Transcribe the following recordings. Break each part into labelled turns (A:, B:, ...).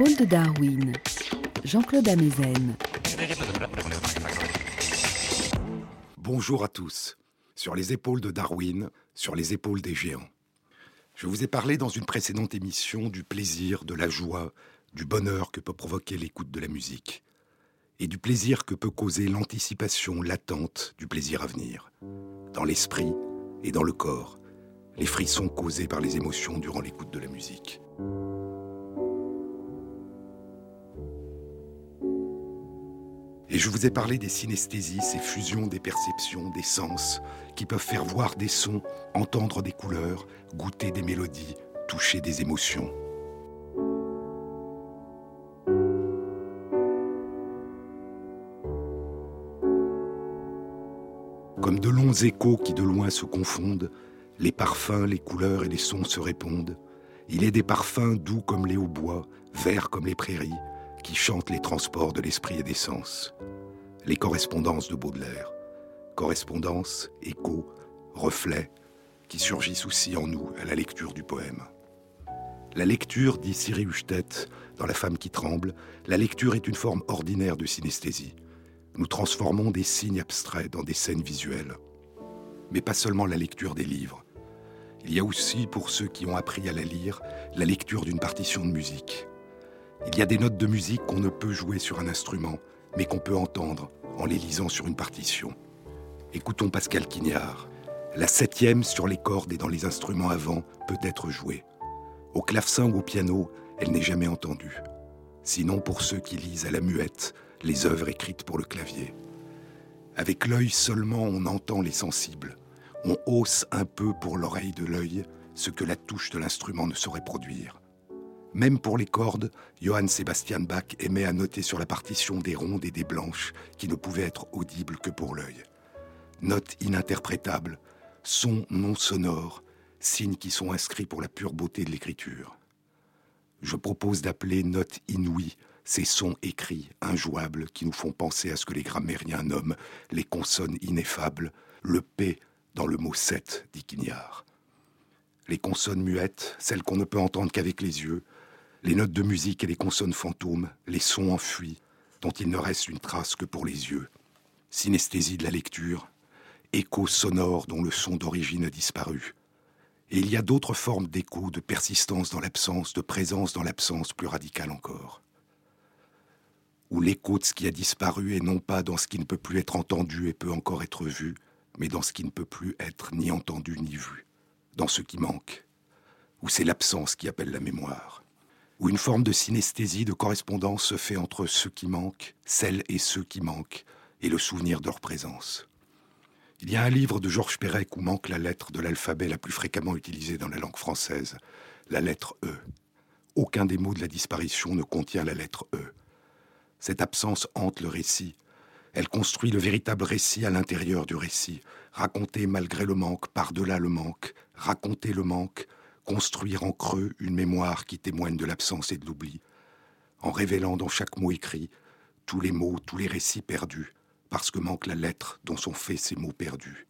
A: Épaules de Darwin, Jean-Claude Amezen.
B: Bonjour à tous. Sur les épaules de Darwin, sur les épaules des géants. Je vous ai parlé dans une précédente émission du plaisir, de la joie, du bonheur que peut provoquer l'écoute de la musique, et du plaisir que peut causer l'anticipation latente du plaisir à venir, dans l'esprit et dans le corps, les frissons causés par les émotions durant l'écoute de la musique. Et je vous ai parlé des synesthésies, ces fusions des perceptions, des sens, qui peuvent faire voir des sons, entendre des couleurs, goûter des mélodies, toucher des émotions. Comme de longs échos qui de loin se confondent, les parfums, les couleurs et les sons se répondent. Il est des parfums doux comme les hautbois, verts comme les prairies, qui chantent les transports de l'esprit et des sens. Les correspondances de Baudelaire. Correspondances, échos, reflets, qui surgissent aussi en nous à la lecture du poème. La lecture, dit Siri Huchtet dans La femme qui tremble, la lecture est une forme ordinaire de synesthésie. Nous transformons des signes abstraits dans des scènes visuelles. Mais pas seulement la lecture des livres. Il y a aussi, pour ceux qui ont appris à la lire, la lecture d'une partition de musique. Il y a des notes de musique qu'on ne peut jouer sur un instrument, mais qu'on peut entendre en les lisant sur une partition. Écoutons Pascal Quignard. La septième sur les cordes et dans les instruments avant peut être jouée. Au clavecin ou au piano, elle n'est jamais entendue. Sinon pour ceux qui lisent à la muette les œuvres écrites pour le clavier. Avec l'œil seulement on entend les sensibles. On hausse un peu pour l'oreille de l'œil ce que la touche de l'instrument ne saurait produire. Même pour les cordes, Johann Sebastian Bach aimait à noter sur la partition des rondes et des blanches qui ne pouvaient être audibles que pour l'œil. Notes ininterprétables, sons non sonores, signes qui sont inscrits pour la pure beauté de l'écriture. Je propose d'appeler notes inouïes ces sons écrits, injouables, qui nous font penser à ce que les grammairiens nomment les consonnes ineffables, le P dans le mot 7, dit Quignard. Les consonnes muettes, celles qu'on ne peut entendre qu'avec les yeux, les notes de musique et les consonnes fantômes, les sons enfuis, dont il ne reste une trace que pour les yeux. Synesthésie de la lecture, écho sonore dont le son d'origine a disparu. Et il y a d'autres formes d'écho, de persistance dans l'absence, de présence dans l'absence plus radicale encore. Où l'écho de ce qui a disparu est non pas dans ce qui ne peut plus être entendu et peut encore être vu, mais dans ce qui ne peut plus être ni entendu ni vu, dans ce qui manque, où c'est l'absence qui appelle la mémoire où une forme de synesthésie, de correspondance se fait entre ceux qui manquent, celles et ceux qui manquent, et le souvenir de leur présence. Il y a un livre de Georges Perec où manque la lettre de l'alphabet la plus fréquemment utilisée dans la langue française, la lettre E. Aucun des mots de la disparition ne contient la lettre E. Cette absence hante le récit. Elle construit le véritable récit à l'intérieur du récit, raconter malgré le manque, par-delà le manque, raconter le manque, construire en creux une mémoire qui témoigne de l'absence et de l'oubli, en révélant dans chaque mot écrit tous les mots, tous les récits perdus, parce que manque la lettre dont sont faits ces mots perdus.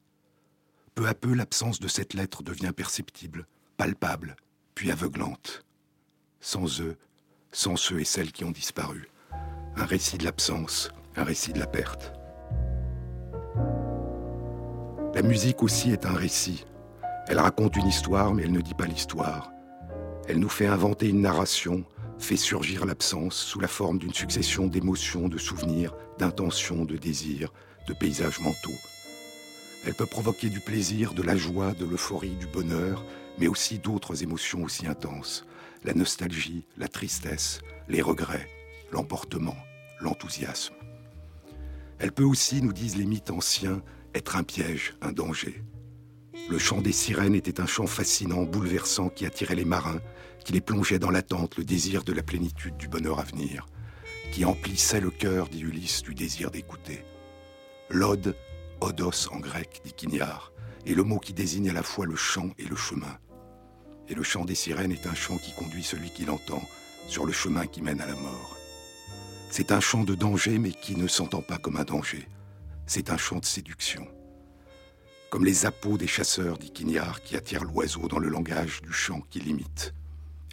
B: Peu à peu, l'absence de cette lettre devient perceptible, palpable, puis aveuglante. Sans eux, sans ceux et celles qui ont disparu, un récit de l'absence, un récit de la perte. La musique aussi est un récit, elle raconte une histoire, mais elle ne dit pas l'histoire. Elle nous fait inventer une narration, fait surgir l'absence sous la forme d'une succession d'émotions, de souvenirs, d'intentions, de désirs, de paysages mentaux. Elle peut provoquer du plaisir, de la joie, de l'euphorie, du bonheur, mais aussi d'autres émotions aussi intenses. La nostalgie, la tristesse, les regrets, l'emportement, l'enthousiasme. Elle peut aussi, nous disent les mythes anciens, être un piège, un danger. Le chant des sirènes était un chant fascinant, bouleversant, qui attirait les marins, qui les plongeait dans l'attente, le désir de la plénitude du bonheur à venir, qui emplissait le cœur, dit Ulysse, du désir d'écouter. L'ode, odos en grec, dit Quignard, est le mot qui désigne à la fois le chant et le chemin. Et le chant des sirènes est un chant qui conduit celui qui l'entend sur le chemin qui mène à la mort. C'est un chant de danger, mais qui ne s'entend pas comme un danger. C'est un chant de séduction comme les appos des chasseurs, dit Quignard, qui attirent l'oiseau dans le langage du chant qui l'imite.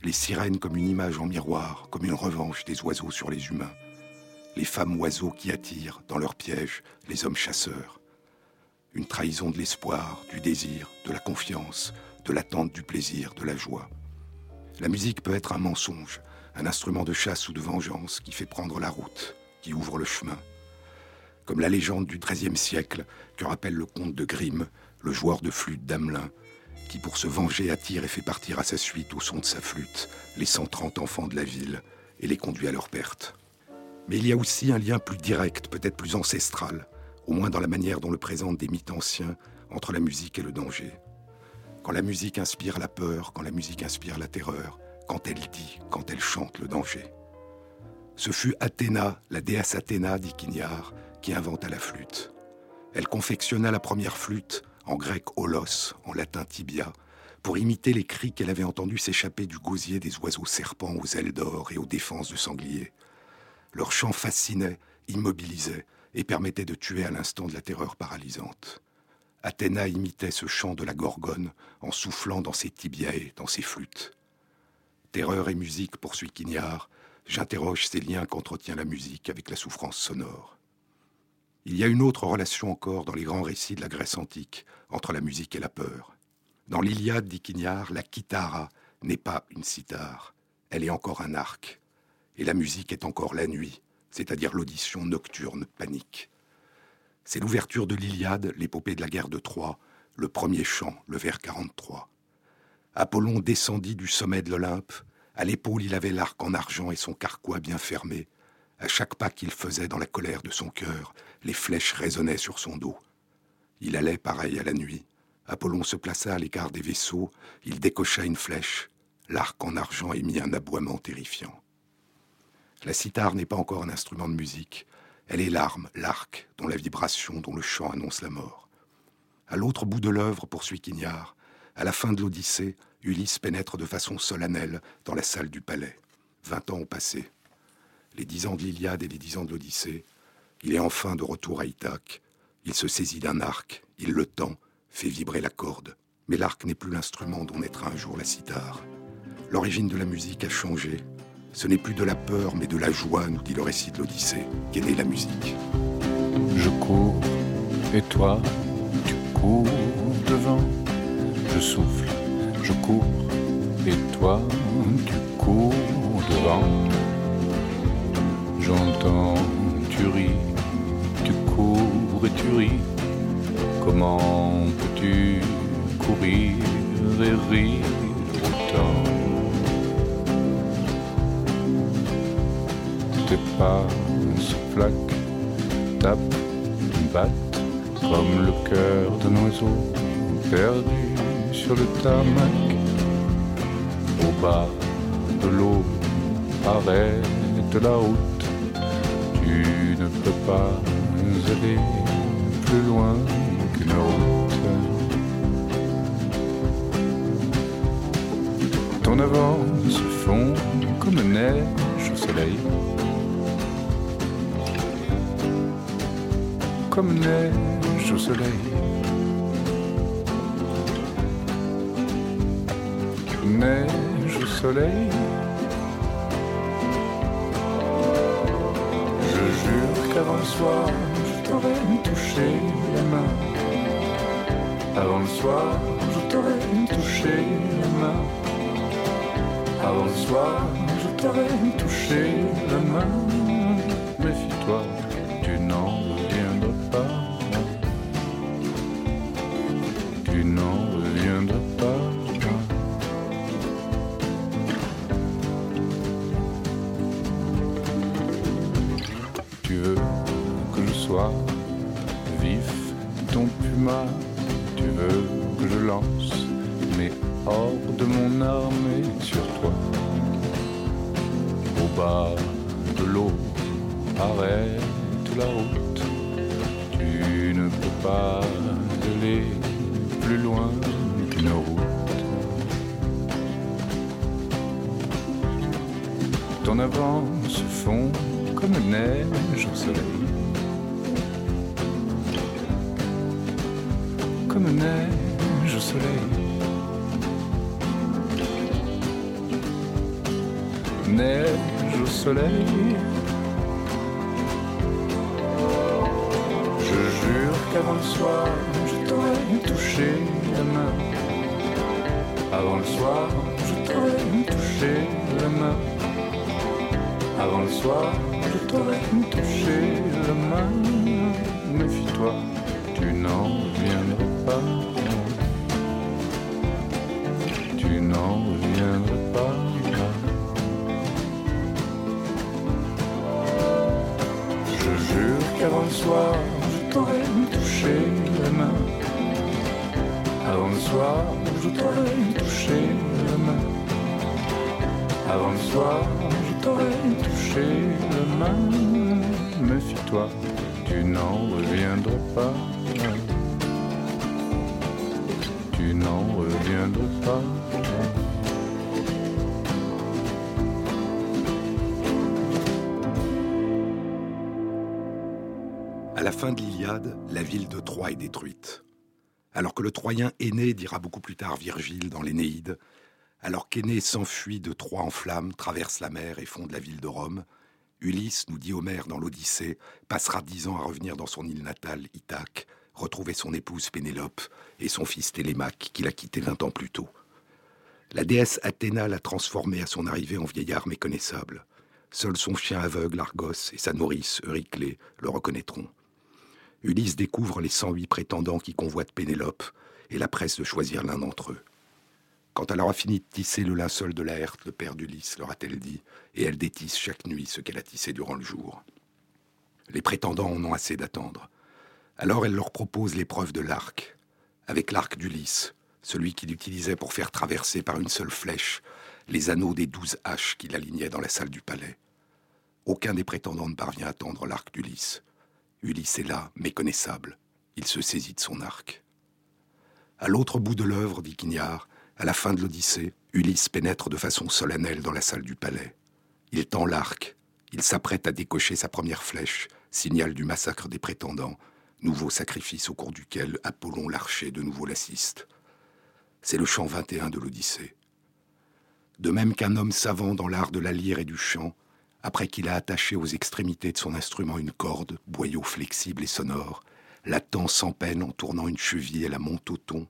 B: les sirènes comme une image en miroir, comme une revanche des oiseaux sur les humains, les femmes oiseaux qui attirent, dans leurs pièges, les hommes chasseurs. Une trahison de l'espoir, du désir, de la confiance, de l'attente du plaisir, de la joie. La musique peut être un mensonge, un instrument de chasse ou de vengeance qui fait prendre la route, qui ouvre le chemin. Comme la légende du XIIIe siècle que rappelle le comte de Grimm, le joueur de flûte d'Amelin, qui pour se venger attire et fait partir à sa suite au son de sa flûte les 130 enfants de la ville et les conduit à leur perte. Mais il y a aussi un lien plus direct, peut-être plus ancestral, au moins dans la manière dont le présentent des mythes anciens, entre la musique et le danger. Quand la musique inspire la peur, quand la musique inspire la terreur, quand elle dit, quand elle chante le danger. Ce fut Athéna, la déesse Athéna, dit Quignard, qui inventa la flûte. Elle confectionna la première flûte en grec holos, en latin tibia, pour imiter les cris qu'elle avait entendus s'échapper du gosier des oiseaux serpents aux ailes d'or et aux défenses de sangliers. Leur chant fascinait, immobilisait et permettait de tuer à l'instant de la terreur paralysante. Athéna imitait ce chant de la gorgone en soufflant dans ses tibiae, dans ses flûtes. Terreur et musique, poursuit Quignard, j'interroge ces liens qu'entretient la musique avec la souffrance sonore. Il y a une autre relation encore dans les grands récits de la Grèce antique entre la musique et la peur. Dans l'Iliade, dit Quignard, la kitara n'est pas une cithare, elle est encore un arc. Et la musique est encore la nuit, c'est-à-dire l'audition nocturne panique. C'est l'ouverture de l'Iliade, l'épopée de la guerre de Troie, le premier chant, le vers 43. Apollon descendit du sommet de l'Olympe, à l'épaule il avait l'arc en argent et son carquois bien fermé, à chaque pas qu'il faisait dans la colère de son cœur, les flèches résonnaient sur son dos. Il allait pareil à la nuit. Apollon se plaça à l'écart des vaisseaux, il décocha une flèche. L'arc en argent émit un aboiement terrifiant. La cithare n'est pas encore un instrument de musique. Elle est l'arme, l'arc, dont la vibration, dont le chant annonce la mort. À l'autre bout de l'œuvre, poursuit Quignard, à la fin de l'Odyssée, Ulysse pénètre de façon solennelle dans la salle du palais. Vingt ans ont passé les dix ans de l'Iliade et les dix ans de l'Odyssée, il est enfin de retour à Ithaque. Il se saisit d'un arc, il le tend, fait vibrer la corde. Mais l'arc n'est plus l'instrument dont naîtra un jour la cithare. L'origine de la musique a changé. Ce n'est plus de la peur, mais de la joie, nous dit le récit de l'Odyssée, qu'est née la musique?
C: Je cours, et toi, tu cours devant. Je souffle, je cours, et toi, tu cours devant. Tu ris. Comment peux-tu courir et rire autant? Tes pas se plaquent, tapent, battent comme le cœur d'un oiseau perdu sur le tarmac. Au bas de l'eau, arrête la route tu ne peux pas aller plus loin qu'une route. Ton avant se fond comme neige au soleil. Comme neige au soleil. Neige au soleil. Avant le soir, je t'aurais Avant le soir, je t'aurais touché la main. Avant le soir, je t'aurais touché la main. Mes hors de mon armée sur toi. Au bas de l'eau, arrête la route, tu ne peux pas aller plus loin qu'une route. Ton avant se fond comme neige au soleil. comme neige neige au soleil. Je jure qu'avant le soir, je t'aurais touché la main. Avant le soir, je t'aurais touché la main. Avant le soir, je t'aurais touché la main. Méfie-toi, tu n'en Avant le soir, je t'aurais touché la main. Avant le soir, je t'aurais touché la main. Méfie-toi, tu n'en reviendras pas.
B: À la fin de l'Iliade, la ville de Troie est détruite. Alors que le Troyen aîné dira beaucoup plus tard Virgile dans l'Énéide, alors qu'Aîné s'enfuit de Troie en flammes, traverse la mer et fonde la ville de Rome, Ulysse, nous dit Homère dans l'Odyssée, passera dix ans à revenir dans son île natale, Ithaque, retrouver son épouse Pénélope et son fils Télémaque, qu'il a quitté vingt ans plus tôt. La déesse Athéna l'a transformé à son arrivée en vieillard méconnaissable. Seul son chien aveugle, Argos, et sa nourrice, Euryclée, le reconnaîtront. Ulysse découvre les 108 prétendants qui convoitent Pénélope et la presse de choisir l'un d'entre eux. Quand elle aura fini de tisser le linceul de Laerte, le père d'Ulysse, leur a-t-elle dit, et elle détisse chaque nuit ce qu'elle a tissé durant le jour. Les prétendants en ont assez d'attendre. Alors elle leur propose l'épreuve de l'arc, avec l'arc d'Ulysse, celui qu'il utilisait pour faire traverser par une seule flèche les anneaux des douze haches qu'il alignait dans la salle du palais. Aucun des prétendants ne parvient à tendre l'arc d'Ulysse. Ulysse est là, méconnaissable. Il se saisit de son arc. À l'autre bout de l'œuvre, dit Quignard, à la fin de l'Odyssée, Ulysse pénètre de façon solennelle dans la salle du palais. Il tend l'arc. Il s'apprête à décocher sa première flèche, signal du massacre des prétendants, nouveau sacrifice au cours duquel Apollon l'archer de nouveau l'assiste. C'est le chant 21 de l'Odyssée. De même qu'un homme savant dans l'art de la lyre et du chant, après qu'il a attaché aux extrémités de son instrument une corde, boyau flexible et sonore, l'attend sans peine en tournant une cheville et la monte au ton,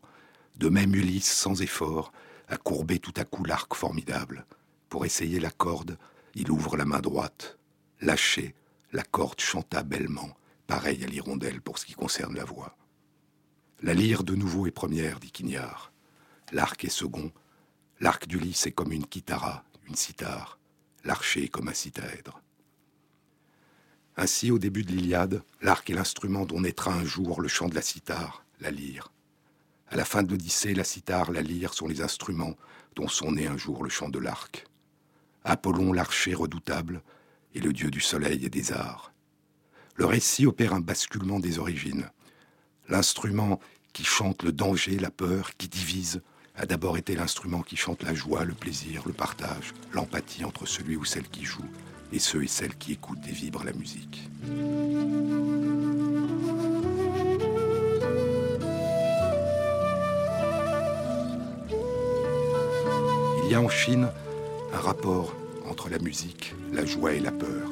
B: de même Ulysse, sans effort, a courbé tout à coup l'arc formidable. Pour essayer la corde, il ouvre la main droite. Lâché, la corde chanta bellement, pareil à l'hirondelle pour ce qui concerne la voix. La lyre de nouveau est première, dit Quignard. L'arc est second. L'arc d'Ulysse est comme une kitara, une cithare. L'archer comme un citaèdre. Ainsi, au début de l'Iliade, l'arc est l'instrument dont naîtra un jour le chant de la cithare, la lyre. À la fin de l'Odyssée, la cithare, la lyre sont les instruments dont sont nés un jour le chant de l'arc. Apollon, l'archer redoutable, est le dieu du soleil et des arts. Le récit opère un basculement des origines. L'instrument qui chante le danger, la peur, qui divise, a d'abord été l'instrument qui chante la joie, le plaisir, le partage, l'empathie entre celui ou celle qui joue et ceux et celles qui écoutent et vibrent la musique. Il y a en Chine un rapport entre la musique, la joie et la peur.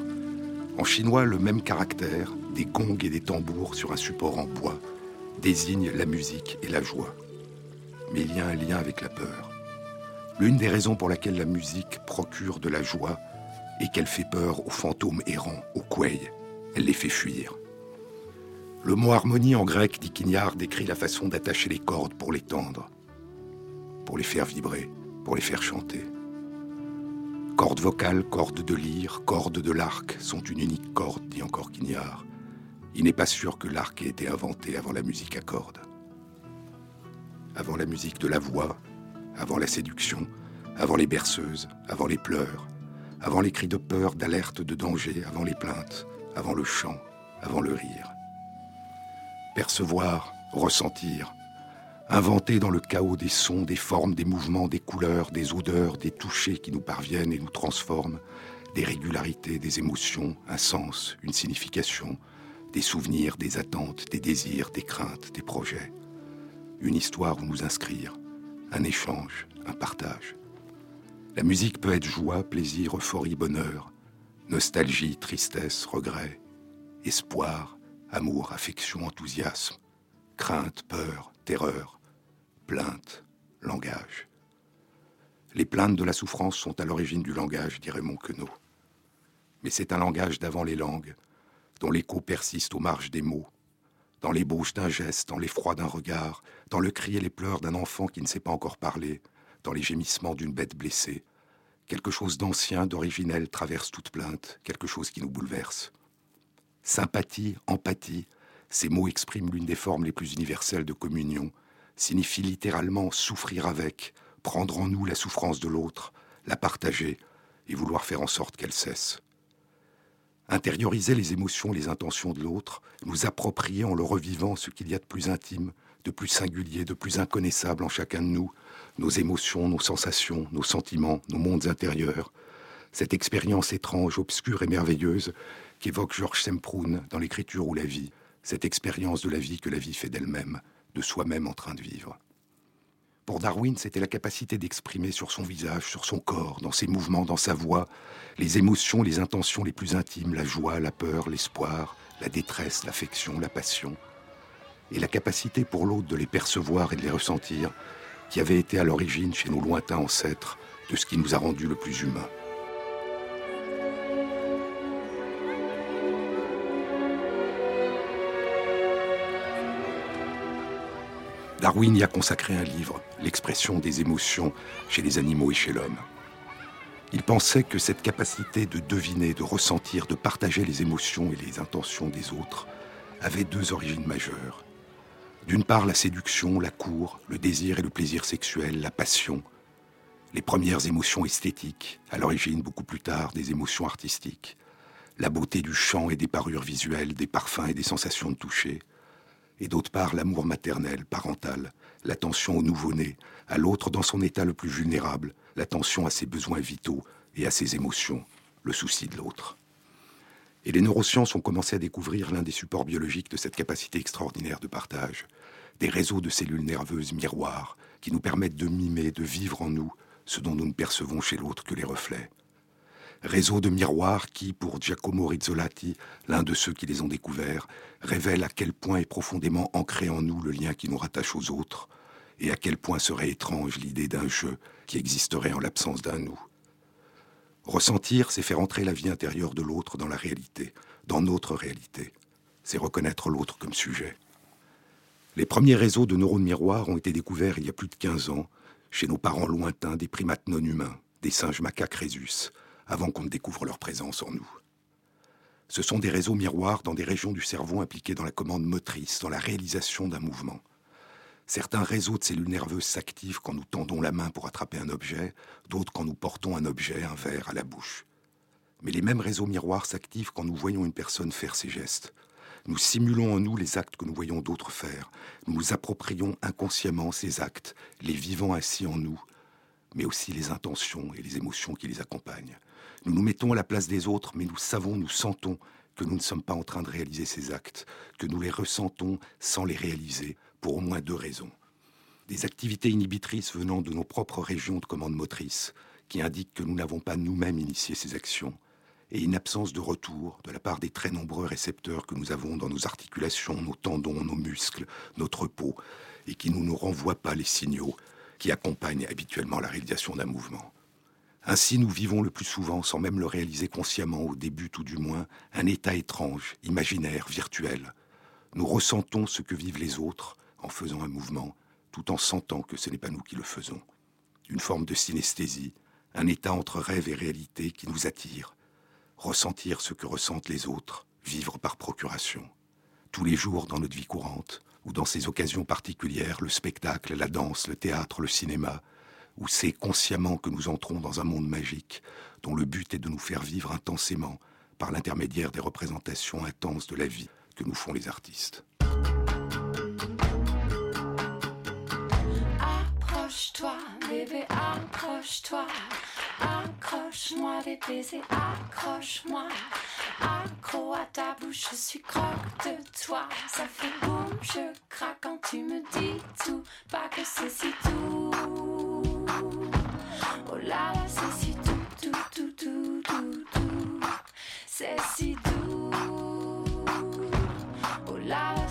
B: En chinois, le même caractère, des gongs et des tambours sur un support en bois, désigne la musique et la joie. Mais il y a un lien avec la peur. L'une des raisons pour laquelle la musique procure de la joie est qu'elle fait peur aux fantômes errants, aux queils. Elle les fait fuir. Le mot harmonie en grec, dit Quignard, décrit la façon d'attacher les cordes pour les tendre, pour les faire vibrer pour les faire chanter. Cordes vocales, cordes de lyre, cordes de l'arc sont une unique corde, dit encore Quignard. Il n'est pas sûr que l'arc ait été inventé avant la musique à cordes. Avant la musique de la voix, avant la séduction, avant les berceuses, avant les pleurs, avant les cris de peur, d'alerte, de danger, avant les plaintes, avant le chant, avant le rire. Percevoir, ressentir, inventé dans le chaos des sons, des formes, des mouvements, des couleurs, des odeurs, des touchés qui nous parviennent et nous transforment, des régularités, des émotions, un sens, une signification, des souvenirs, des attentes, des désirs, des craintes, des projets. Une histoire où nous inscrire, un échange, un partage. La musique peut être joie, plaisir, euphorie, bonheur, nostalgie, tristesse, regret, espoir, amour, affection, enthousiasme, crainte, peur, terreur, plainte, langage. Les plaintes de la souffrance sont à l'origine du langage, dirait Monquenot. Mais c'est un langage d'avant les langues, dont l'écho persiste aux marges des mots, dans l'ébauche d'un geste, dans l'effroi d'un regard, dans le cri et les pleurs d'un enfant qui ne sait pas encore parler, dans les gémissements d'une bête blessée. Quelque chose d'ancien, d'originel traverse toute plainte, quelque chose qui nous bouleverse. Sympathie, empathie, ces mots expriment l'une des formes les plus universelles de communion, signifient littéralement souffrir avec, prendre en nous la souffrance de l'autre, la partager et vouloir faire en sorte qu'elle cesse. Intérioriser les émotions, les intentions de l'autre, nous approprier en le revivant ce qu'il y a de plus intime, de plus singulier, de plus inconnaissable en chacun de nous, nos émotions, nos sensations, nos sentiments, nos mondes intérieurs. Cette expérience étrange, obscure et merveilleuse qu'évoque Georges Semproun dans l'écriture ou la vie, cette expérience de la vie que la vie fait d'elle-même, de soi-même en train de vivre. Pour Darwin, c'était la capacité d'exprimer sur son visage, sur son corps, dans ses mouvements, dans sa voix, les émotions, les intentions les plus intimes, la joie, la peur, l'espoir, la détresse, l'affection, la passion, et la capacité pour l'autre de les percevoir et de les ressentir, qui avait été à l'origine chez nos lointains ancêtres de ce qui nous a rendus le plus humains. Darwin y a consacré un livre, L'expression des émotions chez les animaux et chez l'homme. Il pensait que cette capacité de deviner, de ressentir, de partager les émotions et les intentions des autres avait deux origines majeures. D'une part, la séduction, la cour, le désir et le plaisir sexuel, la passion, les premières émotions esthétiques, à l'origine beaucoup plus tard des émotions artistiques, la beauté du chant et des parures visuelles, des parfums et des sensations de toucher, et d'autre part l'amour maternel, parental, l'attention au nouveau-né, à l'autre dans son état le plus vulnérable, l'attention à ses besoins vitaux et à ses émotions, le souci de l'autre. Et les neurosciences ont commencé à découvrir l'un des supports biologiques de cette capacité extraordinaire de partage, des réseaux de cellules nerveuses miroirs qui nous permettent de mimer, de vivre en nous ce dont nous ne percevons chez l'autre que les reflets réseau de miroirs qui, pour Giacomo Rizzolatti, l'un de ceux qui les ont découverts, révèle à quel point est profondément ancré en nous le lien qui nous rattache aux autres, et à quel point serait étrange l'idée d'un jeu qui existerait en l'absence d'un nous. Ressentir, c'est faire entrer la vie intérieure de l'autre dans la réalité, dans notre réalité. C'est reconnaître l'autre comme sujet. Les premiers réseaux de neurones miroirs ont été découverts il y a plus de 15 ans, chez nos parents lointains des primates non humains, des singes macaques rhésus, avant qu'on ne découvre leur présence en nous. Ce sont des réseaux miroirs dans des régions du cerveau impliquées dans la commande motrice, dans la réalisation d'un mouvement. Certains réseaux de cellules nerveuses s'activent quand nous tendons la main pour attraper un objet, d'autres quand nous portons un objet, un verre, à la bouche. Mais les mêmes réseaux miroirs s'activent quand nous voyons une personne faire ces gestes. Nous simulons en nous les actes que nous voyons d'autres faire. Nous nous approprions inconsciemment ces actes, les vivant ainsi en nous, mais aussi les intentions et les émotions qui les accompagnent. Nous nous mettons à la place des autres, mais nous savons, nous sentons que nous ne sommes pas en train de réaliser ces actes, que nous les ressentons sans les réaliser, pour au moins deux raisons. Des activités inhibitrices venant de nos propres régions de commande motrice, qui indiquent que nous n'avons pas nous-mêmes initié ces actions, et une absence de retour de la part des très nombreux récepteurs que nous avons dans nos articulations, nos tendons, nos muscles, notre peau, et qui ne nous renvoient pas les signaux qui accompagnent habituellement la réalisation d'un mouvement. Ainsi nous vivons le plus souvent, sans même le réaliser consciemment au début tout du moins, un état étrange, imaginaire, virtuel. Nous ressentons ce que vivent les autres en faisant un mouvement, tout en sentant que ce n'est pas nous qui le faisons. Une forme de synesthésie, un état entre rêve et réalité qui nous attire. Ressentir ce que ressentent les autres, vivre par procuration. Tous les jours dans notre vie courante, ou dans ces occasions particulières, le spectacle, la danse, le théâtre, le cinéma, où c'est consciemment que nous entrons dans un monde magique dont le but est de nous faire vivre intensément par l'intermédiaire des représentations intenses de la vie que nous font les artistes.
D: Approche-toi, bébé, approche-toi. Accroche-moi des baisers, accroche-moi. Accro à ta bouche, je suis croque de toi. Ça fait boum, je craque quand tu me dis tout. Pas que c'est si tout là, c'est si tout, tout, tout, tout, tout, tout, c'est si doux. Oh là.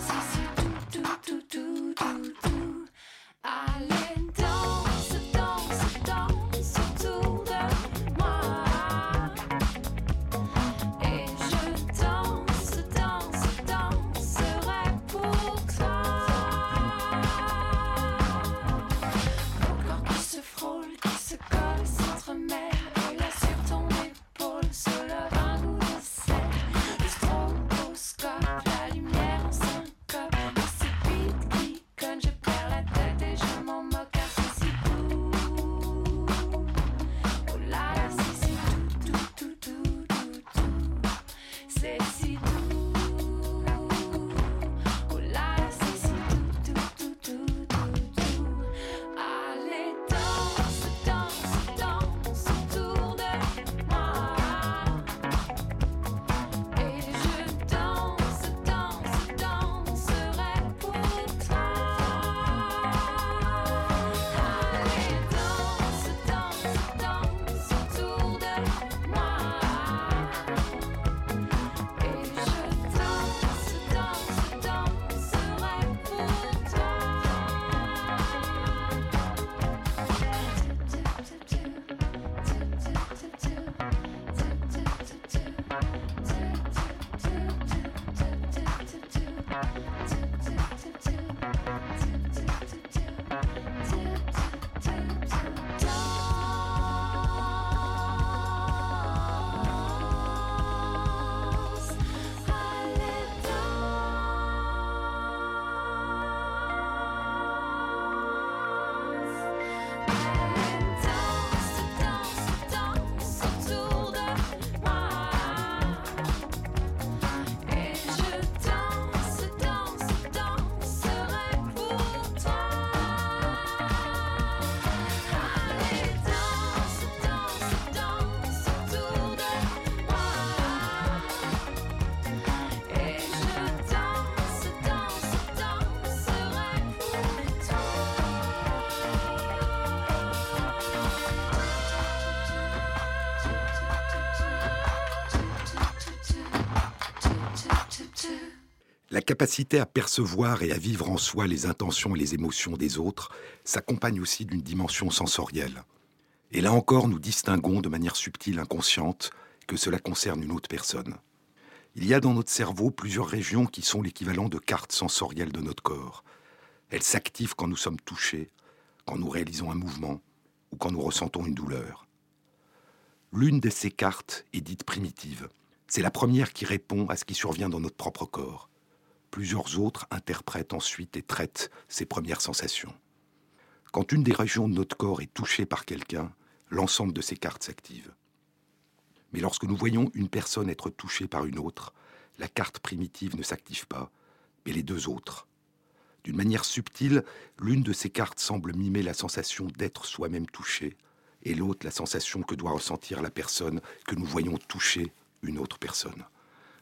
B: La capacité à percevoir et à vivre en soi les intentions et les émotions des autres s'accompagne aussi d'une dimension sensorielle. Et là encore, nous distinguons de manière subtile, inconsciente, que cela concerne une autre personne. Il y a dans notre cerveau plusieurs régions qui sont l'équivalent de cartes sensorielles de notre corps. Elles s'activent quand nous sommes touchés, quand nous réalisons un mouvement ou quand nous ressentons une douleur. L'une de ces cartes est dite primitive. C'est la première qui répond à ce qui survient dans notre propre corps. Plusieurs autres interprètent ensuite et traitent ces premières sensations. Quand une des régions de notre corps est touchée par quelqu'un, l'ensemble de ces cartes s'active. Mais lorsque nous voyons une personne être touchée par une autre, la carte primitive ne s'active pas, mais les deux autres. D'une manière subtile, l'une de ces cartes semble mimer la sensation d'être soi-même touché, et l'autre la sensation que doit ressentir la personne que nous voyons toucher une autre personne.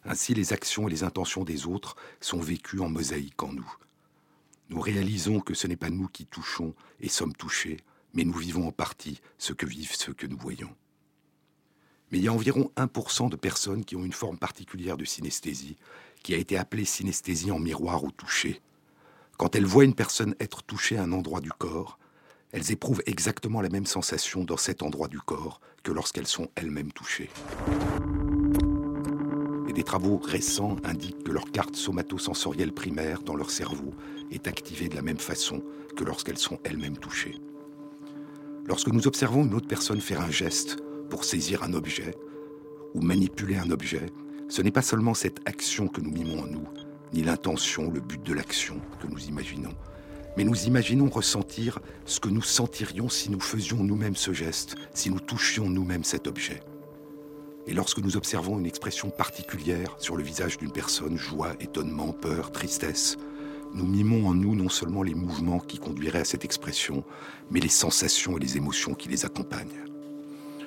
B: Ainsi, les actions et les intentions des autres sont vécues en mosaïque en nous. Nous réalisons que ce n'est pas nous qui touchons et sommes touchés, mais nous vivons en partie ce que vivent ceux que nous voyons. Mais il y a environ 1% de personnes qui ont une forme particulière de synesthésie, qui a été appelée synesthésie en miroir ou toucher. Quand elles voient une personne être touchée à un endroit du corps, elles éprouvent exactement la même sensation dans cet endroit du corps que lorsqu'elles sont elles-mêmes touchées. Des travaux récents indiquent que leur carte somatosensorielle primaire dans leur cerveau est activée de la même façon que lorsqu'elles sont elles-mêmes touchées. Lorsque nous observons une autre personne faire un geste pour saisir un objet ou manipuler un objet, ce n'est pas seulement cette action que nous mimons en nous, ni l'intention, le but de l'action que nous imaginons, mais nous imaginons ressentir ce que nous sentirions si nous faisions nous-mêmes ce geste, si nous touchions nous-mêmes cet objet. Et lorsque nous observons une expression particulière sur le visage d'une personne, joie, étonnement, peur, tristesse, nous mimons en nous non seulement les mouvements qui conduiraient à cette expression, mais les sensations et les émotions qui les accompagnent.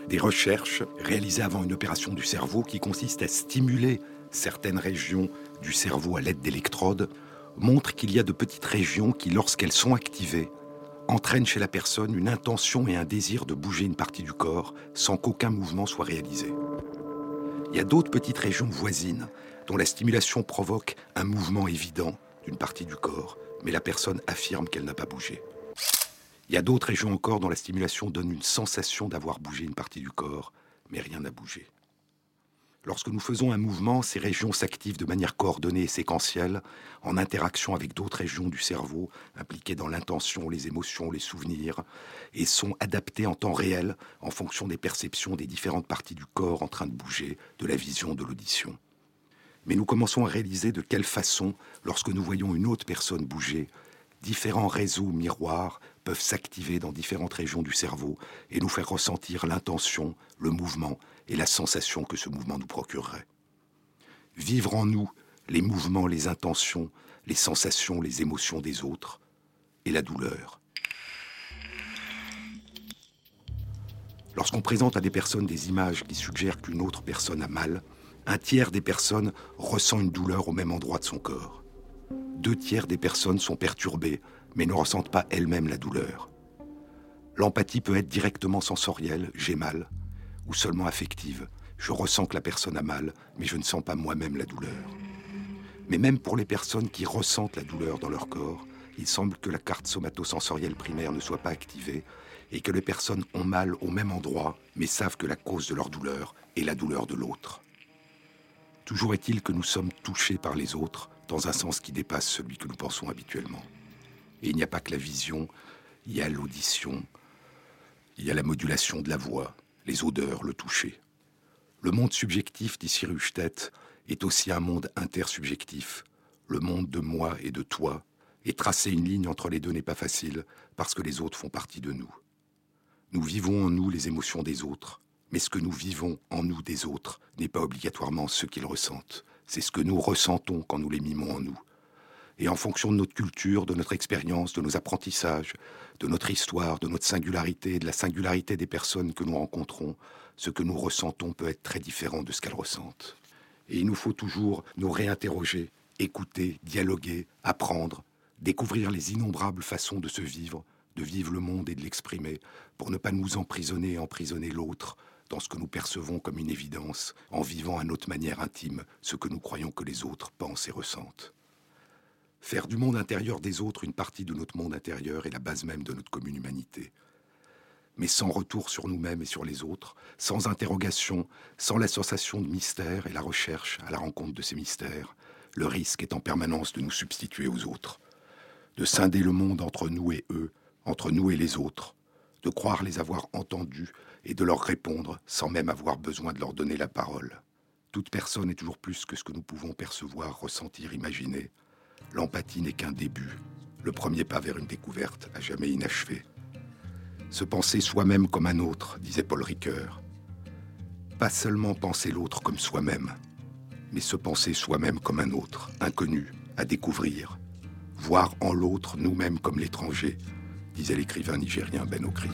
B: Des recherches réalisées avant une opération du cerveau qui consiste à stimuler certaines régions du cerveau à l'aide d'électrodes montrent qu'il y a de petites régions qui, lorsqu'elles sont activées, entraînent chez la personne une intention et un désir de bouger une partie du corps sans qu'aucun mouvement soit réalisé. Il y a d'autres petites régions voisines dont la stimulation provoque un mouvement évident d'une partie du corps, mais la personne affirme qu'elle n'a pas bougé. Il y a d'autres régions encore dont la stimulation donne une sensation d'avoir bougé une partie du corps, mais rien n'a bougé. Lorsque nous faisons un mouvement, ces régions s'activent de manière coordonnée et séquentielle, en interaction avec d'autres régions du cerveau impliquées dans l'intention, les émotions, les souvenirs, et sont adaptées en temps réel en fonction des perceptions des différentes parties du corps en train de bouger, de la vision, de l'audition. Mais nous commençons à réaliser de quelle façon, lorsque nous voyons une autre personne bouger, différents réseaux miroirs peuvent s'activer dans différentes régions du cerveau et nous faire ressentir l'intention, le mouvement et la sensation que ce mouvement nous procurerait. Vivre en nous les mouvements, les intentions, les sensations, les émotions des autres et la douleur. Lorsqu'on présente à des personnes des images qui suggèrent qu'une autre personne a mal, un tiers des personnes ressent une douleur au même endroit de son corps. Deux tiers des personnes sont perturbées, mais ne ressentent pas elles-mêmes la douleur. L'empathie peut être directement sensorielle, j'ai mal, ou seulement affective. Je ressens que la personne a mal, mais je ne sens pas moi-même la douleur. Mais même pour les personnes qui ressentent la douleur dans leur corps, il semble que la carte somatosensorielle primaire ne soit pas activée et que les personnes ont mal au même endroit, mais savent que la cause de leur douleur est la douleur de l'autre. Toujours est-il que nous sommes touchés par les autres dans un sens qui dépasse celui que nous pensons habituellement. Et il n'y a pas que la vision, il y a l'audition, il y a la modulation de la voix, les odeurs, le toucher. Le monde subjectif, dit Cyrus est aussi un monde intersubjectif, le monde de moi et de toi, et tracer une ligne entre les deux n'est pas facile, parce que les autres font partie de nous. Nous vivons en nous les émotions des autres, mais ce que nous vivons en nous des autres n'est pas obligatoirement ce qu'ils ressentent, c'est ce que nous ressentons quand nous les mimons en nous. Et en fonction de notre culture, de notre expérience, de nos apprentissages, de notre histoire, de notre singularité, de la singularité des personnes que nous rencontrons, ce que nous ressentons peut être très différent de ce qu'elles ressentent. Et il nous faut toujours nous réinterroger, écouter, dialoguer, apprendre, découvrir les innombrables façons de se vivre, de vivre le monde et de l'exprimer, pour ne pas nous emprisonner et emprisonner l'autre dans ce que nous percevons comme une évidence, en vivant à notre manière intime ce que nous croyons que les autres pensent et ressentent. Faire du monde intérieur des autres une partie de notre monde intérieur est la base même de notre commune humanité. Mais sans retour sur nous-mêmes et sur les autres, sans interrogation, sans la sensation de mystère et la recherche à la rencontre de ces mystères, le risque est en permanence de nous substituer aux autres, de scinder le monde entre nous et eux, entre nous et les autres, de croire les avoir entendus et de leur répondre sans même avoir besoin de leur donner la parole. Toute personne est toujours plus que ce que nous pouvons percevoir, ressentir, imaginer. L'empathie n'est qu'un début, le premier pas vers une découverte à jamais inachevée. Se penser soi-même comme un autre, disait Paul Ricoeur. Pas seulement penser l'autre comme soi-même, mais se penser soi-même comme un autre, inconnu, à découvrir. Voir en l'autre nous-mêmes comme l'étranger, disait l'écrivain nigérien Ben Okri.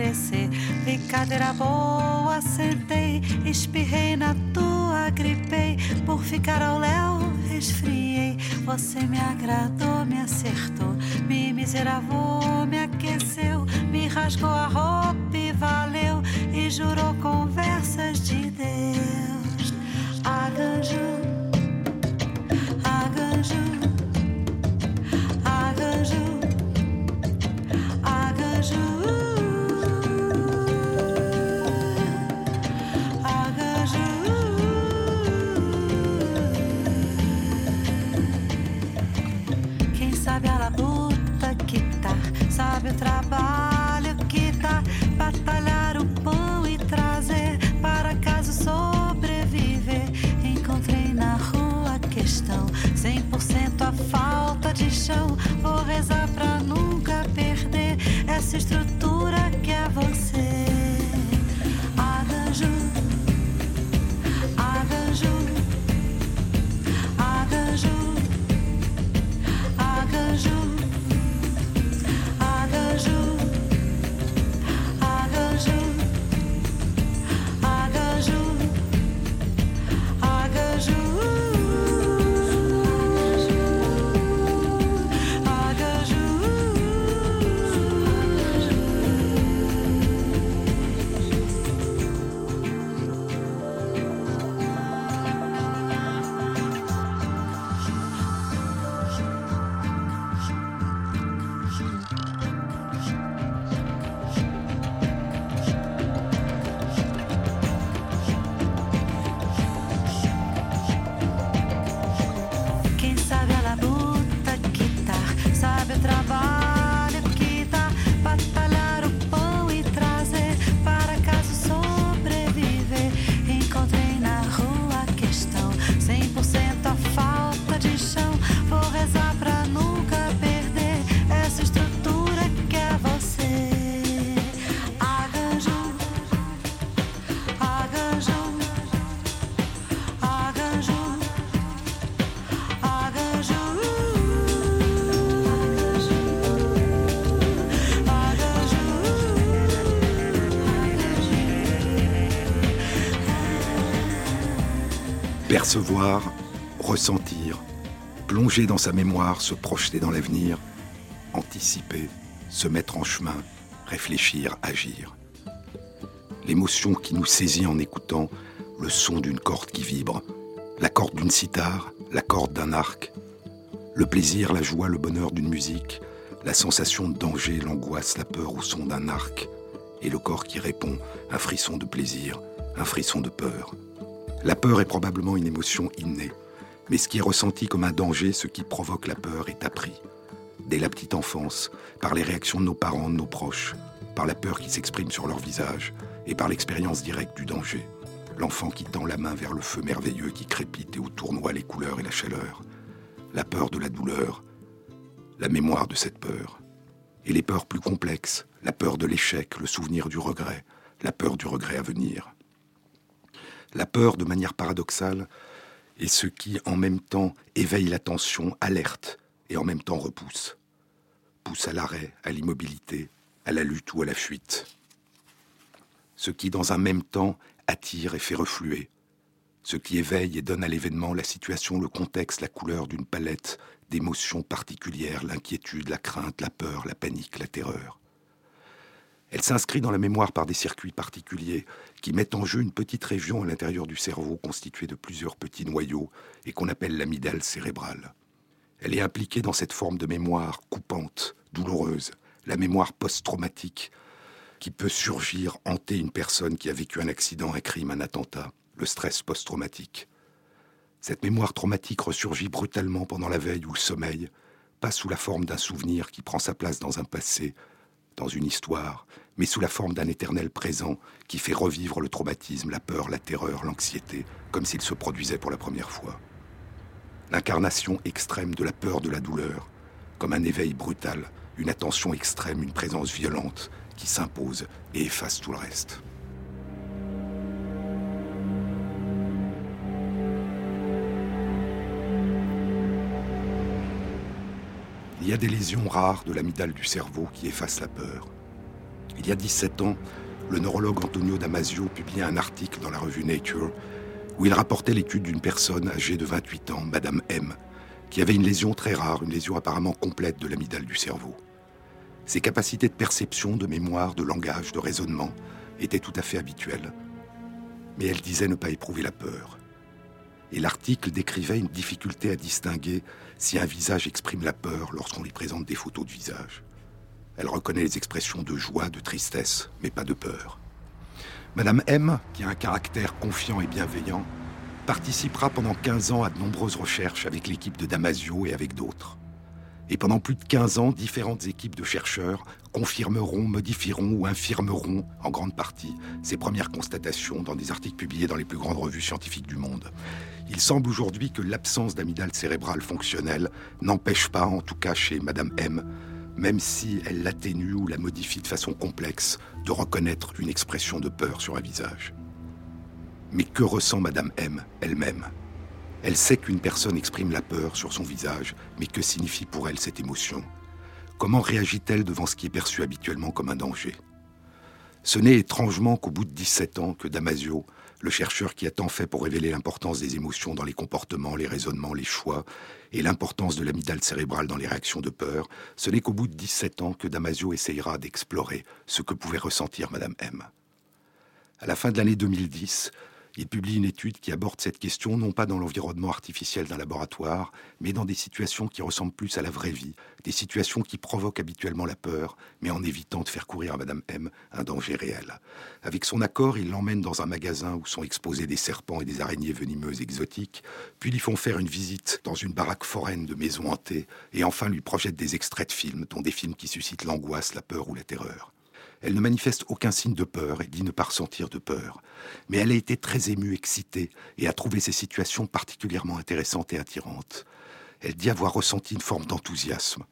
E: Lua crescer. Vi cadeira boa, sentei, espirrei na tua, gripei. Por ficar ao léu, resfriei. Você me agradou, me acertou, me miseravou, me aqueceu, me rasgou a roupa e valeu. E jurou conversas de Deus. Aganju.
B: Percevoir, ressentir, plonger dans sa mémoire, se projeter dans l'avenir, anticiper, se mettre en chemin, réfléchir, agir. L'émotion qui nous saisit en écoutant le son d'une corde qui vibre, la corde d'une cithare, la corde d'un arc, le plaisir, la joie, le bonheur d'une musique, la sensation de danger, l'angoisse, la peur au son d'un arc, et le corps qui répond, un frisson de plaisir, un frisson de peur. La peur est probablement une émotion innée, mais ce qui est ressenti comme un danger, ce qui provoque la peur, est appris. Dès la petite enfance, par les réactions de nos parents, de nos proches, par la peur qui s'exprime sur leur visage, et par l'expérience directe du danger. L'enfant qui tend la main vers le feu merveilleux qui crépite et où tournoient les couleurs et la chaleur. La peur de la douleur, la mémoire de cette peur. Et les peurs plus complexes, la peur de l'échec, le souvenir du regret, la peur du regret à venir. La peur, de manière paradoxale, est ce qui, en même temps, éveille l'attention, alerte, et en même temps repousse. Pousse à l'arrêt, à l'immobilité, à la lutte ou à la fuite. Ce qui, dans un même temps, attire et fait refluer. ce qui éveille et donne à l'événement la situation, le contexte, la couleur d'une palette d'émotions particulières, l'inquiétude, la crainte, la peur, la panique, la terreur. Elle s'inscrit dans la mémoire par des circuits particuliers qui mettent en jeu une petite région à l'intérieur du cerveau constituée de plusieurs petits noyaux et qu'on appelle l'amygdale cérébrale. Elle est impliquée dans cette forme de mémoire coupante, douloureuse, la mémoire post-traumatique qui peut surgir, hanter une personne qui a vécu un accident, un crime, un attentat, le stress post-traumatique. Cette mémoire traumatique ressurgit brutalement pendant la veille ou le sommeil, pas sous la forme d'un souvenir qui prend sa place dans un passé, dans une histoire, mais sous la forme d'un éternel présent qui fait revivre le traumatisme, la peur, la terreur, l'anxiété, comme s'il se produisait pour la première fois. L'incarnation extrême de la peur de la douleur, comme un éveil brutal, une attention extrême, une présence violente qui s'impose et efface tout le reste. Y a des lésions rares de l'amygdale du cerveau qui effacent la peur. Il y a 17 ans, le neurologue Antonio Damasio publiait un article dans la revue Nature où il rapportait l'étude d'une personne âgée de 28 ans, Madame M, qui avait une lésion très rare, une lésion apparemment complète de l'amygdale du cerveau. Ses capacités de perception, de mémoire, de langage, de raisonnement étaient tout à fait habituelles. Mais elle disait ne pas éprouver la peur. Et l'article décrivait une difficulté à distinguer si un visage exprime la peur lorsqu'on lui présente des photos de visage. Elle reconnaît les expressions de joie, de tristesse, mais pas de peur. Madame M, qui a un caractère confiant et bienveillant, participera pendant 15 ans à de nombreuses recherches avec l'équipe de Damasio et avec d'autres. Et pendant plus de 15 ans, différentes équipes de chercheurs confirmeront, modifieront ou infirmeront, en grande partie, ces premières constatations dans des articles publiés dans les plus grandes revues scientifiques du monde. Il semble aujourd'hui que l'absence d'amygdale cérébrale fonctionnelle n'empêche pas, en tout cas chez Madame M, même si elle l'atténue ou la modifie de façon complexe, de reconnaître une expression de peur sur un visage. Mais que ressent Madame M elle-même? Elle sait qu'une personne exprime la peur sur son visage, mais que signifie pour elle cette émotion? Comment réagit-elle devant ce qui est perçu habituellement comme un danger? Ce n'est étrangement qu'au bout de 17 ans que Damasio, le chercheur qui a tant fait pour révéler l'importance des émotions dans les comportements, les raisonnements, les choix, et l'importance de l'amygdale cérébrale dans les réactions de peur, ce n'est qu'au bout de 17 ans que Damasio essayera d'explorer ce que pouvait ressentir Madame M. À la fin de l'année 2010, il publie une étude qui aborde cette question non pas dans l'environnement artificiel d'un laboratoire, mais dans des situations qui ressemblent plus à la vraie vie, des situations qui provoquent habituellement la peur, mais en évitant de faire courir à Madame M un danger réel. Avec son accord, il l'emmène dans un magasin où sont exposés des serpents et des araignées venimeuses exotiques, puis lui font faire une visite dans une baraque foraine de maisons hantées, et enfin lui projette des extraits de films, dont des films qui suscitent l'angoisse, la peur ou la terreur. Elle ne manifeste aucun signe de peur et dit ne pas ressentir de peur. Mais elle a été très émue, excitée, et a trouvé ces situations particulièrement intéressantes et attirantes. Elle dit avoir ressenti une forme d'enthousiasme.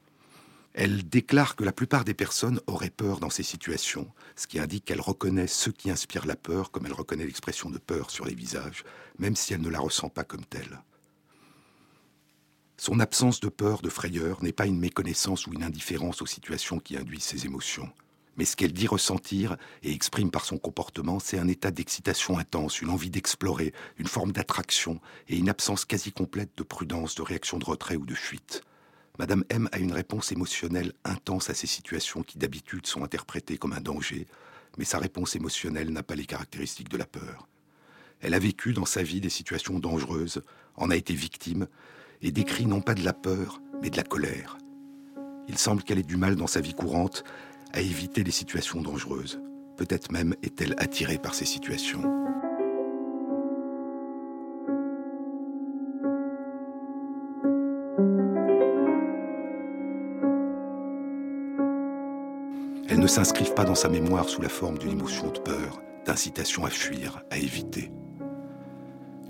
B: Elle déclare que la plupart des personnes auraient peur dans ces situations, ce qui indique qu'elle reconnaît ce qui inspire la peur, comme elle reconnaît l'expression de peur sur les visages, même si elle ne la ressent pas comme telle. Son absence de peur, de frayeur, n'est pas une méconnaissance ou une indifférence aux situations qui induisent ces émotions. Mais ce qu'elle dit ressentir et exprime par son comportement, c'est un état d'excitation intense, une envie d'explorer, une forme d'attraction et une absence quasi complète de prudence, de réaction de retrait ou de fuite. Madame M a une réponse émotionnelle intense à ces situations qui d'habitude sont interprétées comme un danger, mais sa réponse émotionnelle n'a pas les caractéristiques de la peur. Elle a vécu dans sa vie des situations dangereuses, en a été victime, et décrit non pas de la peur, mais de la colère. Il semble qu'elle ait du mal dans sa vie courante à éviter les situations dangereuses. Peut-être même est-elle attirée par ces situations. Elles ne s'inscrivent pas dans sa mémoire sous la forme d'une émotion de peur, d'incitation à fuir, à éviter.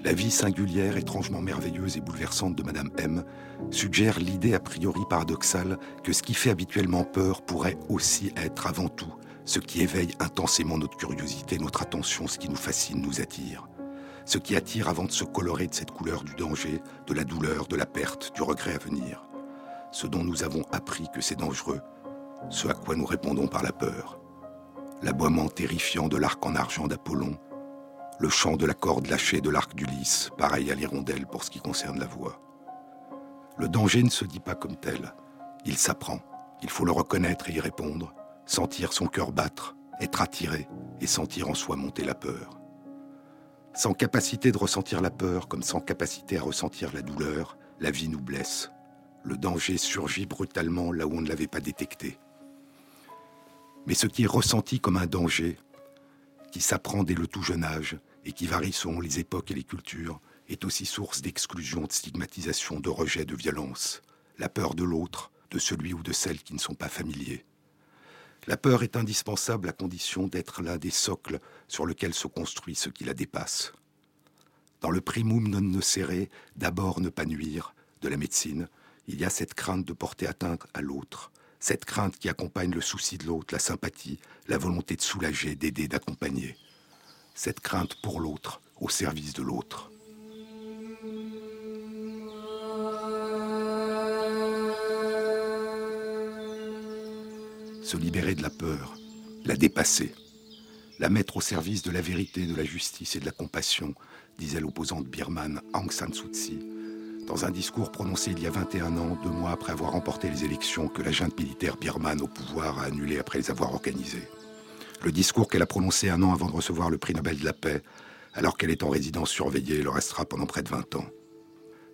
B: La vie singulière, étrangement merveilleuse et bouleversante de Madame M suggère l'idée a priori paradoxale que ce qui fait habituellement peur pourrait aussi être avant tout ce qui éveille intensément notre curiosité, notre attention, ce qui nous fascine, nous attire. Ce qui attire avant de se colorer de cette couleur du danger, de la douleur, de la perte, du regret à venir. Ce dont nous avons appris que c'est dangereux, ce à quoi nous répondons par la peur. L'aboiement terrifiant de l'arc en argent d'Apollon, le chant de la corde lâchée de l'arc d'Ulysse, pareil à l'hirondelle pour ce qui concerne la voix. Le danger ne se dit pas comme tel, il s'apprend, il faut le reconnaître et y répondre, sentir son cœur battre, être attiré et sentir en soi monter la peur. Sans capacité de ressentir la peur comme sans capacité à ressentir la douleur, la vie nous blesse. Le danger surgit brutalement là où on ne l'avait pas détecté. Mais ce qui est ressenti comme un danger, qui s'apprend dès le tout jeune âge et qui varie selon les époques et les cultures, est aussi source d'exclusion, de stigmatisation, de rejet, de violence. La peur de l'autre, de celui ou de celle qui ne sont pas familiers. La peur est indispensable à condition d'être l'un des socles sur lequel se construit ce qui la dépasse. Dans le primum non nocere, d'abord ne pas nuire, de la médecine, il y a cette crainte de porter atteinte à l'autre, cette crainte qui accompagne le souci de l'autre, la sympathie, la volonté de soulager, d'aider, d'accompagner. Cette crainte pour l'autre, au service de l'autre. Se libérer de la peur, la dépasser, la mettre au service de la vérité, de la justice et de la compassion, disait l'opposante birmane Aung San Suu Kyi, dans un discours prononcé il y a 21 ans, deux mois après avoir remporté les élections que la junte militaire birmane au pouvoir a annulées après les avoir organisées. Le discours qu'elle a prononcé un an avant de recevoir le prix Nobel de la paix, alors qu'elle est en résidence surveillée le restera pendant près de 20 ans.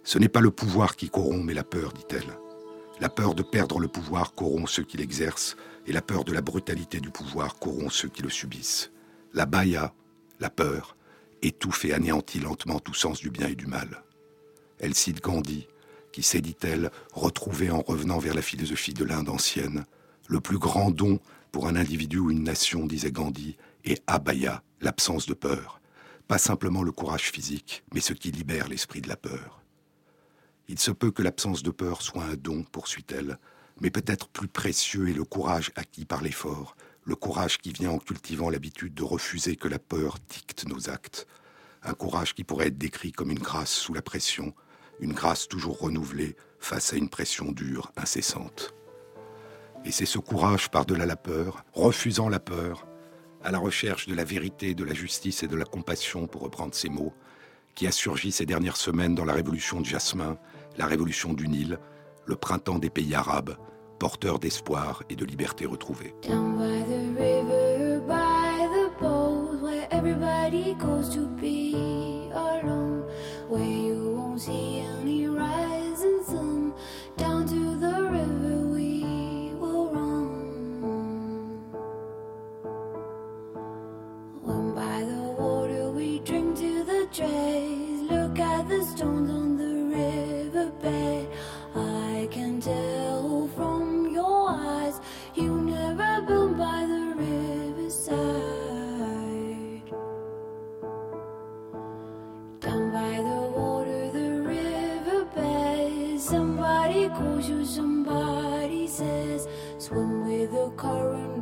B: Ce n'est pas le pouvoir qui corrompt, mais la peur, dit-elle. La peur de perdre le pouvoir corrompt ceux qui l'exercent, et la peur de la brutalité du pouvoir corrompt ceux qui le subissent. La baya, la peur, étouffe et anéantit lentement tout sens du bien et du mal. Elle cite Gandhi, qui s'est, dit-elle, retrouvé en revenant vers la philosophie de l'Inde ancienne. Le plus grand don pour un individu ou une nation, disait Gandhi, est abaya, l'absence de peur. Pas simplement le courage physique, mais ce qui libère l'esprit de la peur. Il se peut que l'absence de peur soit un don, poursuit-elle, mais peut-être plus précieux est le courage acquis par l'effort, le courage qui vient en cultivant l'habitude de refuser que la peur dicte nos actes, un courage qui pourrait être décrit comme une grâce sous la pression, une grâce toujours renouvelée face à une pression dure, incessante. Et c'est ce courage par-delà la peur, refusant la peur, à la recherche de la vérité, de la justice et de la compassion, pour reprendre ces mots, qui a surgi ces dernières semaines dans la révolution de Jasmin, la révolution du Nil, le printemps des pays arabes, porteur d'espoir et de liberté retrouvée.
D: trays. Look at the stones on the riverbed. I can tell from your eyes you never been by the riverside. Down by the water, the riverbed. Somebody calls you, somebody says, swim with the current.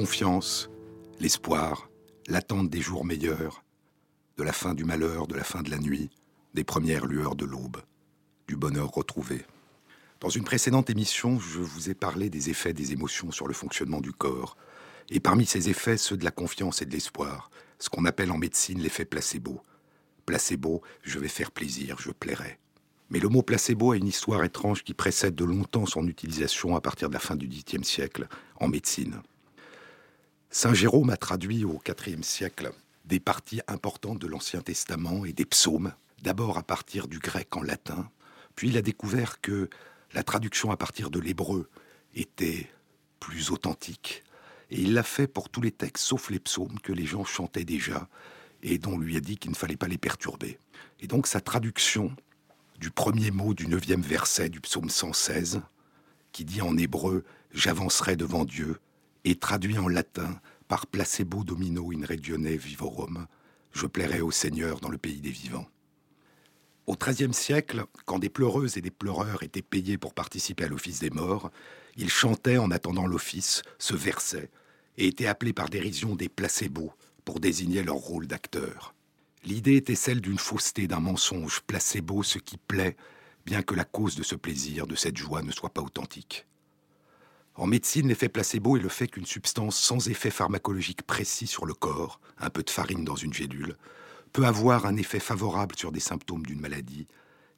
B: Confiance, l'espoir, l'attente des jours meilleurs, de la fin du malheur, de la fin de la nuit, des premières lueurs de l'aube, du bonheur retrouvé. Dans une précédente émission, je vous ai parlé des effets des émotions sur le fonctionnement du corps, et parmi ces effets, ceux de la confiance et de l'espoir, ce qu'on appelle en médecine l'effet placebo. Placebo, je vais faire plaisir, je plairai. Mais le mot placebo a une histoire étrange qui précède de longtemps son utilisation à partir de la fin du XVIIIe siècle en médecine. Saint Jérôme a traduit au IVe siècle des parties importantes de l'Ancien Testament et des psaumes, d'abord à partir du grec en latin, puis il a découvert que la traduction à partir de l'hébreu était plus authentique, et il l'a fait pour tous les textes sauf les psaumes que les gens chantaient déjà et dont on lui a dit qu'il ne fallait pas les perturber. Et donc sa traduction du premier mot du neuvième verset du psaume 116, qui dit en hébreu J'avancerai devant Dieu, et traduit en latin par placebo domino in regione vivorum, je plairai au Seigneur dans le pays des vivants. Au XIIIe siècle, quand des pleureuses et des pleureurs étaient payés pour participer à l'office des morts, ils chantaient en attendant l'office ce verset et étaient appelés par dérision des placebos pour désigner leur rôle d'acteur. L'idée était celle d'une fausseté, d'un mensonge, placebo, ce qui plaît, bien que la cause de ce plaisir, de cette joie ne soit pas authentique. En médecine, l'effet placebo est le fait qu'une substance sans effet pharmacologique précis sur le corps, un peu de farine dans une gélule, peut avoir un effet favorable sur des symptômes d'une maladie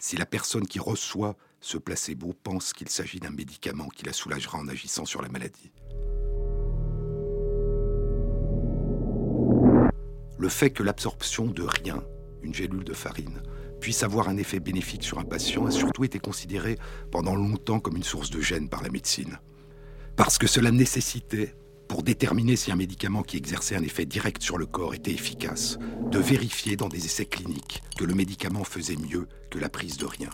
B: si la personne qui reçoit ce placebo pense qu'il s'agit d'un médicament qui la soulagera en agissant sur la maladie. Le fait que l'absorption de rien, une gélule de farine, puisse avoir un effet bénéfique sur un patient a surtout été considéré pendant longtemps comme une source de gêne par la médecine parce que cela nécessitait, pour déterminer si un médicament qui exerçait un effet direct sur le corps était efficace, de vérifier dans des essais cliniques que le médicament faisait mieux que la prise de rien,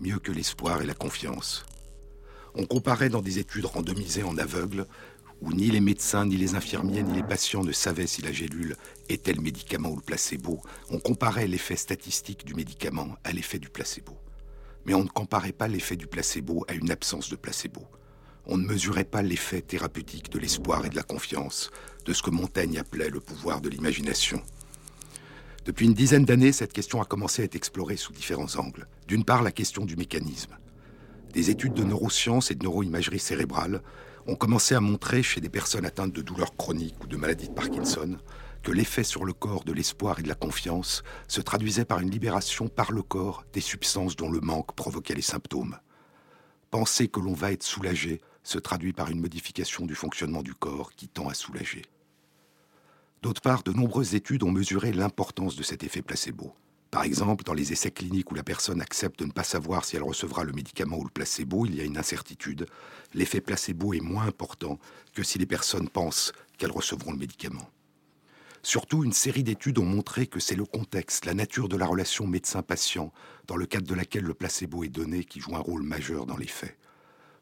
B: mieux que l'espoir et la confiance. On comparait dans des études randomisées en aveugle, où ni les médecins, ni les infirmiers, ni les patients ne savaient si la gélule était le médicament ou le placebo, on comparait l'effet statistique du médicament à l'effet du placebo. Mais on ne comparait pas l'effet du placebo à une absence de placebo on ne mesurait pas l'effet thérapeutique de l'espoir et de la confiance, de ce que Montaigne appelait le pouvoir de l'imagination. Depuis une dizaine d'années, cette question a commencé à être explorée sous différents angles. D'une part, la question du mécanisme. Des études de neurosciences et de neuroimagerie cérébrale ont commencé à montrer chez des personnes atteintes de douleurs chroniques ou de maladies de Parkinson que l'effet sur le corps de l'espoir et de la confiance se traduisait par une libération par le corps des substances dont le manque provoquait les symptômes. Penser que l'on va être soulagé se traduit par une modification du fonctionnement du corps qui tend à soulager. D'autre part, de nombreuses études ont mesuré l'importance de cet effet placebo. Par exemple, dans les essais cliniques où la personne accepte de ne pas savoir si elle recevra le médicament ou le placebo, il y a une incertitude. L'effet placebo est moins important que si les personnes pensent qu'elles recevront le médicament. Surtout, une série d'études ont montré que c'est le contexte, la nature de la relation médecin-patient, dans le cadre de laquelle le placebo est donné, qui joue un rôle majeur dans les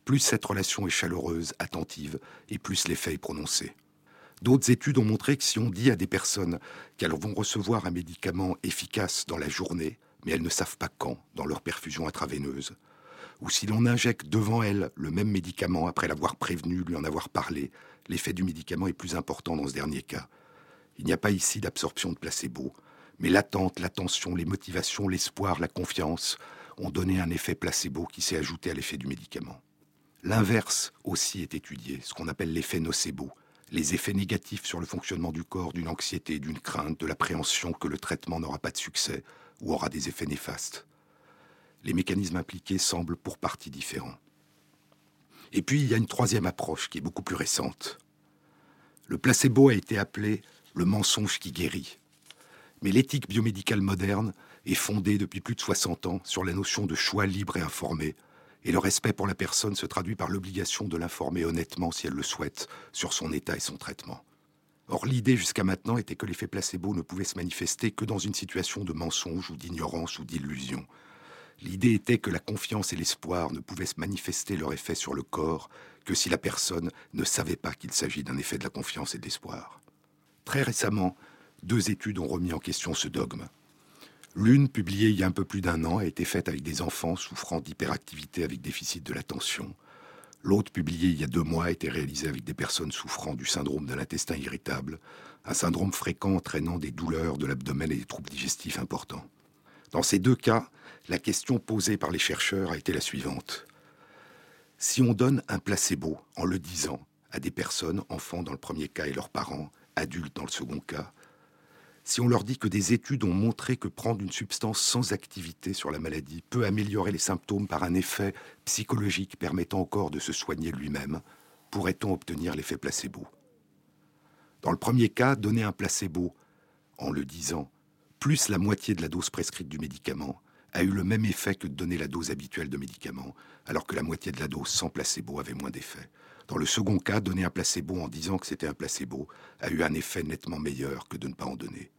B: plus cette relation est chaleureuse, attentive, et plus l'effet est prononcé. D'autres études ont montré que si on dit à des personnes qu'elles vont recevoir un médicament efficace dans la journée, mais elles ne savent pas quand, dans leur perfusion intraveineuse, ou si l'on injecte devant elles le même médicament après l'avoir prévenu, lui en avoir parlé, l'effet du médicament est plus important dans ce dernier cas. Il n'y a pas ici d'absorption de placebo, mais l'attente, l'attention, les motivations, l'espoir, la confiance ont donné un effet placebo qui s'est ajouté à l'effet du médicament. L'inverse aussi est étudié, ce qu'on appelle l'effet nocebo, les effets négatifs sur le fonctionnement du corps d'une anxiété, d'une crainte, de l'appréhension que le traitement n'aura pas de succès ou aura des effets néfastes. Les mécanismes impliqués semblent pour partie différents. Et puis il y a une troisième approche qui est beaucoup plus récente. Le placebo a été appelé le mensonge qui guérit. Mais l'éthique biomédicale moderne est fondée depuis plus de 60 ans sur la notion de choix libre et informé, et le respect pour la personne se traduit par l'obligation de l'informer honnêtement si elle le souhaite sur son état et son traitement. Or, l'idée jusqu'à maintenant était que l'effet placebo ne pouvait se manifester que dans une situation de mensonge ou d'ignorance ou d'illusion. L'idée était que la confiance et l'espoir ne pouvaient se manifester leur effet sur le corps que si la personne ne savait pas qu'il s'agit d'un effet de la confiance et de l'espoir. Très récemment, deux études ont remis en question ce dogme. L'une, publiée il y a un peu plus d'un an, a été faite avec des enfants souffrant d'hyperactivité avec déficit de l'attention. L'autre, publiée il y a deux mois, a été réalisée avec des personnes souffrant du syndrome de l'intestin irritable, un syndrome fréquent entraînant des douleurs de l'abdomen et des troubles digestifs importants. Dans ces deux cas, la question posée par les chercheurs a été la suivante. Si on donne un placebo en le disant à des personnes, enfants dans le premier cas et leurs parents, adultes dans le second cas, si on leur dit que des études ont montré que prendre une substance sans activité sur la maladie peut améliorer les symptômes par un effet psychologique permettant au corps de se soigner lui-même, pourrait-on obtenir l'effet placebo? Dans le premier cas, donner un placebo en le disant, plus la moitié de la dose prescrite du médicament, a eu le même effet que de donner la dose habituelle de médicament, alors que la moitié de la dose sans placebo avait moins d'effet. Dans le second cas, donner un placebo en disant que c'était un placebo a eu un effet nettement meilleur que de ne pas en donner.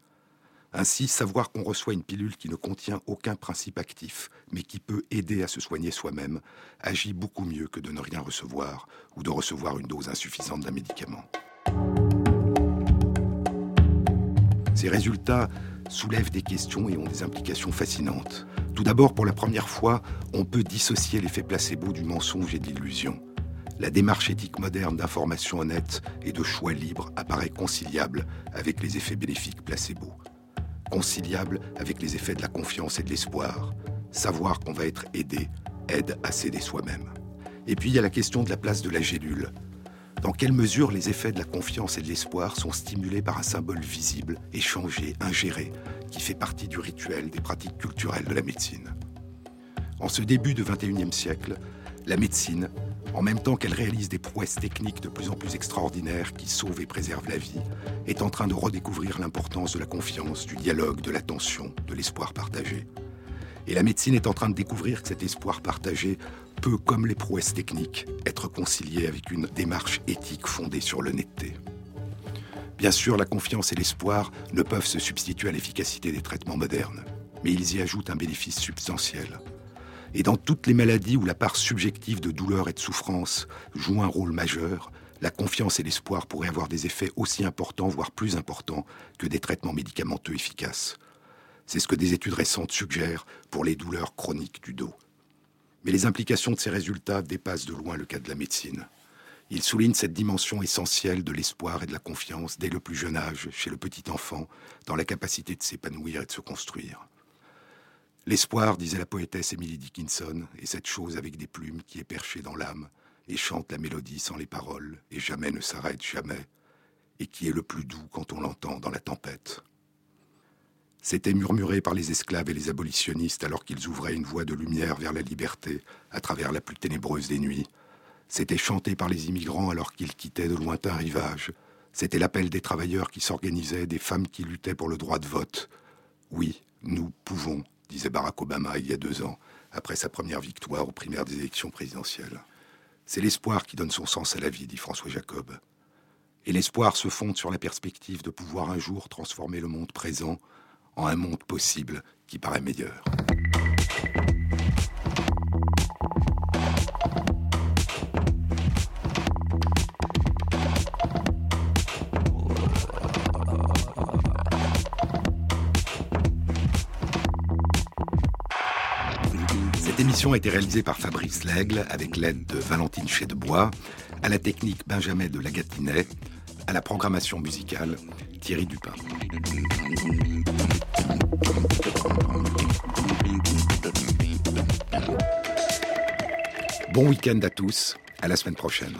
B: Ainsi, savoir qu'on reçoit une pilule qui ne contient aucun principe actif, mais qui peut aider à se soigner soi-même, agit beaucoup mieux que de ne rien recevoir ou de recevoir une dose insuffisante d'un médicament. Ces résultats soulèvent des questions et ont des implications fascinantes. Tout d'abord, pour la première fois, on peut dissocier l'effet placebo du mensonge et de l'illusion la démarche éthique moderne d'information honnête et de choix libre apparaît conciliable avec les effets bénéfiques placebo. Conciliable avec les effets de la confiance et de l'espoir. Savoir qu'on va être aidé aide à s'aider soi-même. Et puis il y a la question de la place de la gélule. Dans quelle mesure les effets de la confiance et de l'espoir sont stimulés par un symbole visible, échangé, ingéré, qui fait partie du rituel des pratiques culturelles de la médecine? En ce début du XXIe siècle, la médecine en même temps qu'elle réalise des prouesses techniques de plus en plus extraordinaires qui sauvent et préservent la vie, est en train de redécouvrir l'importance de la confiance, du dialogue, de l'attention, de l'espoir partagé. Et la médecine est en train de découvrir que cet espoir partagé peut, comme les prouesses techniques, être concilié avec une démarche éthique fondée sur l'honnêteté. Bien sûr, la confiance et l'espoir ne peuvent se substituer à l'efficacité des traitements modernes, mais ils y ajoutent un bénéfice substantiel. Et dans toutes les maladies où la part subjective de douleur et de souffrance joue un rôle majeur, la confiance et l'espoir pourraient avoir des effets aussi importants, voire plus importants, que des traitements médicamenteux efficaces. C'est ce que des études récentes suggèrent pour les douleurs chroniques du dos. Mais les implications de ces résultats dépassent de loin le cas de la médecine. Ils soulignent cette dimension essentielle de l'espoir et de la confiance dès le plus jeune âge, chez le petit enfant, dans la capacité de s'épanouir et de se construire. L'espoir, disait la poétesse Emily Dickinson, est cette chose avec des plumes qui est perchée dans l'âme et chante la mélodie sans les paroles et jamais ne s'arrête jamais, et qui est le plus doux quand on l'entend dans la tempête. C'était murmuré par les esclaves et les abolitionnistes alors qu'ils ouvraient une voie de lumière vers la liberté à travers la plus ténébreuse des nuits. C'était chanté par les immigrants alors qu'ils quittaient de lointains rivages. C'était l'appel des travailleurs qui s'organisaient, des femmes qui luttaient pour le droit de vote. Oui, nous pouvons disait Barack Obama il y a deux ans, après sa première victoire aux primaires des élections présidentielles. C'est l'espoir qui donne son sens à la vie, dit François Jacob. Et l'espoir se fonde sur la perspective de pouvoir un jour transformer le monde présent en un monde possible qui paraît meilleur. L'émission a été réalisée par Fabrice Lègle avec l'aide de Valentine Chédebois, à la technique Benjamin de Lagatinet, à la programmation musicale Thierry Dupin. Bon week-end à tous, à la semaine prochaine.